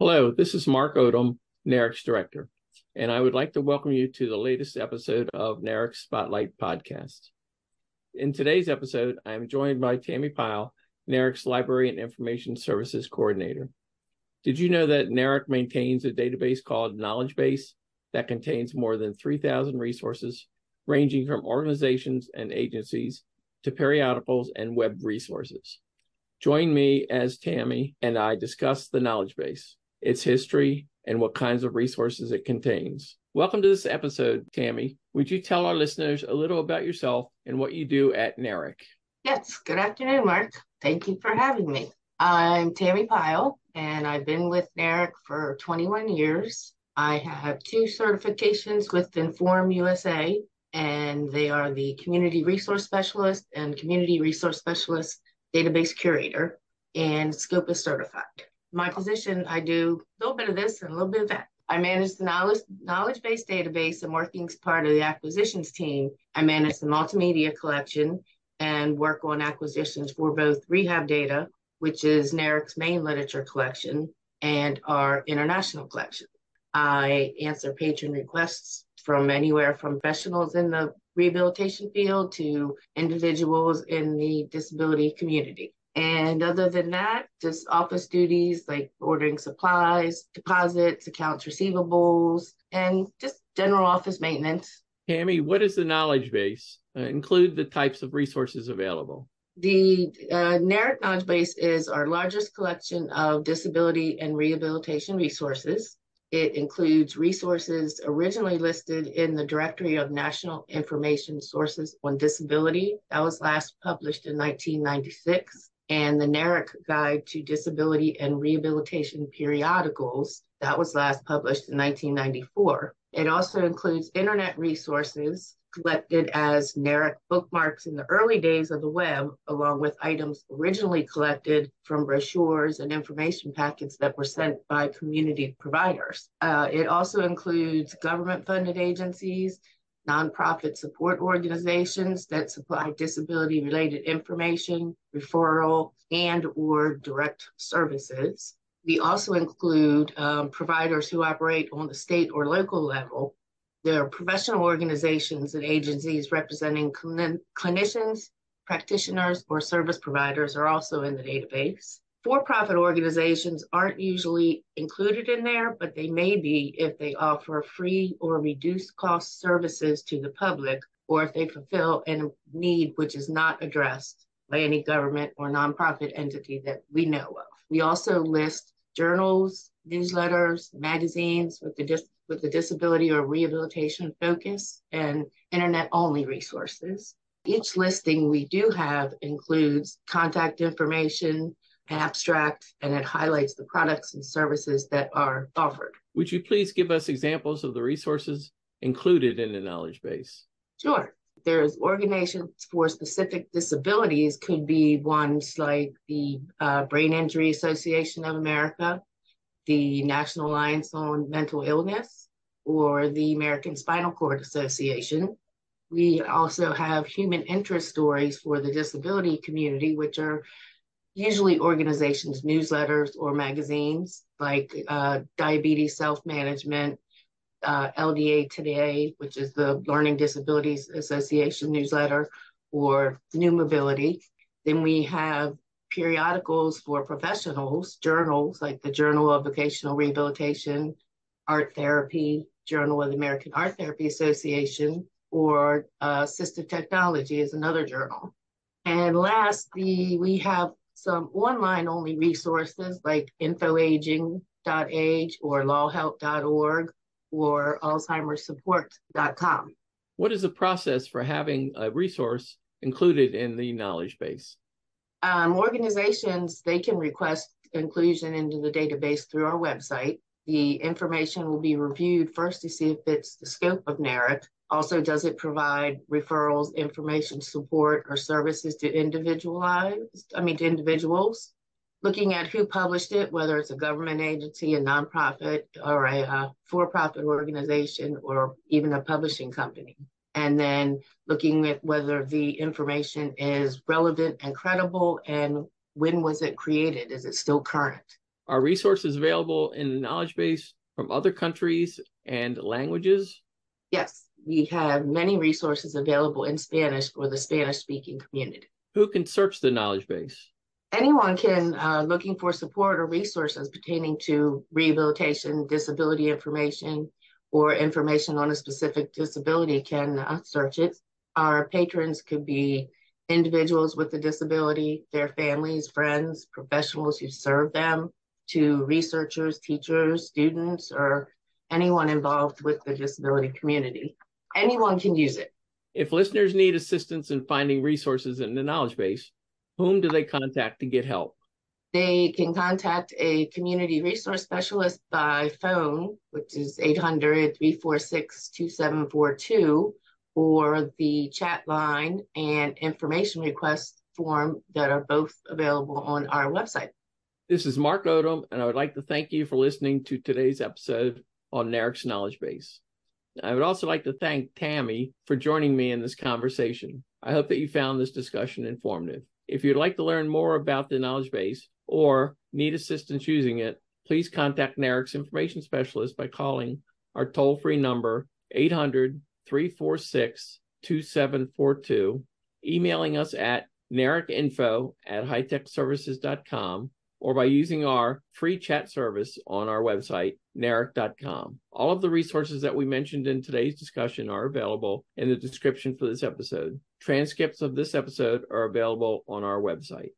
Hello, this is Mark Odum, NARIC's director, and I would like to welcome you to the latest episode of NARIC Spotlight podcast. In today's episode, I am joined by Tamie Pyle, NARIC's Library and Information Services Coordinator. Did you know that NARIC maintains a database called Knowledge Base that contains more than 3,000 resources ranging from organizations and agencies to periodicals and web resources? Join me as Tamie and I discuss the knowledge base its history, and what kinds of resources it contains. Welcome to this episode, Tamie. Would you tell our listeners a little about yourself and what you do at NARIC? Yes, good afternoon, Mark. Thank you for having me. I'm Tamie Pyle, and I've been with NARIC for 21 years. I have two certifications with Inform USA, and they are the Community Resource Specialist and Community Resource Specialist Database Curator, and Scopus Certified my position, I do a little bit of this and a little bit of that. I manage the knowledge knowledge base database and working as part of the acquisitions team. I manage the multimedia collection and work on acquisitions for both REHABDATA, which is NARIC's main literature collection, and our international collection. I answer patron requests from anywhere from professionals in the rehabilitation field to individuals in the disability community. And other than that, just office duties like ordering supplies, deposits, accounts receivables, and just general office maintenance. Tamie, what is the knowledge base? Uh, include the types of resources available. The uh, NARIC Knowledge Base is our largest collection of disability and rehabilitation resources. It includes resources originally listed in the Directory of National Information Sources on Disability. That was last published in 1996 and the NARIC Guide to Disability and Rehabilitation Periodicals. That was last published in 1994. It also includes internet resources collected as NARIC bookmarks in the early days of the web, along with items originally collected from brochures and information packets that were sent by community providers. Uh, it also includes government funded agencies, nonprofit support organizations that supply disability related information, referral, and or direct services. We also include um, providers who operate on the state or local level. There are professional organizations and agencies representing clinicians, practitioners, or service providers are also in the database for-profit organizations aren't usually included in there, but they may be if they offer free or reduced cost services to the public, or if they fulfill a need which is not addressed by any government or nonprofit entity that we know of. We also list journals, newsletters, magazines with the dis- with the disability or rehabilitation focus and internet only resources. Each listing we do have includes contact information, abstract and it highlights the products and services that are offered. Would you please give us examples of the resources included in the knowledge base? Sure. There's organizations for specific disabilities, could be ones like the uh, Brain Injury Association of America, the National Alliance on Mental Illness, or the American Spinal Cord Association. We also have human interest stories for the disability community, which are usually organizations, newsletters, or magazines like uh, Diabetes Self Management, uh, LDA Today, which is the Learning Disabilities Association newsletter, or New Mobility. Then we have periodicals for professionals, journals like the Journal of Vocational Rehabilitation, Art Therapy, Journal of the American Art Therapy Association, or uh, Assistive Technology is another journal. And last, the, we have some online only resources like infoaging.age or lawhelp.org or alzheimersupport.com. What is the process for having a resource included in the knowledge base? Um, organizations, they can request inclusion into the database through our website. The information will be reviewed first to see if it's the scope of NARIC also, does it provide referrals, information, support, or services to individualized, I mean, to individuals? Looking at who published it, whether it's a government agency, a nonprofit, or a uh, for-profit organization, or even a publishing company. And then looking at whether the information is relevant and credible, and when was it created? Is it still current? Are resources available in the knowledge base from other countries and languages? Yes, we have many resources available in Spanish for the Spanish speaking community. Who can search the knowledge base? Anyone can, uh, looking for support or resources pertaining to rehabilitation, disability information, or information on a specific disability can uh, search it. Our patrons could be individuals with a disability, their families, friends, professionals who serve them, to researchers, teachers, students, or anyone involved with the disability community. Anyone can use it. If listeners need assistance in finding resources in the knowledge base, whom do they contact to get help? They can contact a community resource specialist by phone, which is 800 346 2742, or the chat line and information request form that are both available on our website. This is Mark Odum, and I would like to thank you for listening to today's episode on NARIC's Knowledge Base. I would also like to thank Tamie for joining me in this conversation. I hope that you found this discussion informative. If you'd like to learn more about the knowledge base or need assistance using it, please contact NARIC's information specialist by calling our toll free number 800 346 2742, emailing us at naricinfo at heitechservices.com, or by using our free chat service on our website, naric.com. All of the resources that we mentioned in today's discussion are available in the description for this episode. Transcripts of this episode are available on our website.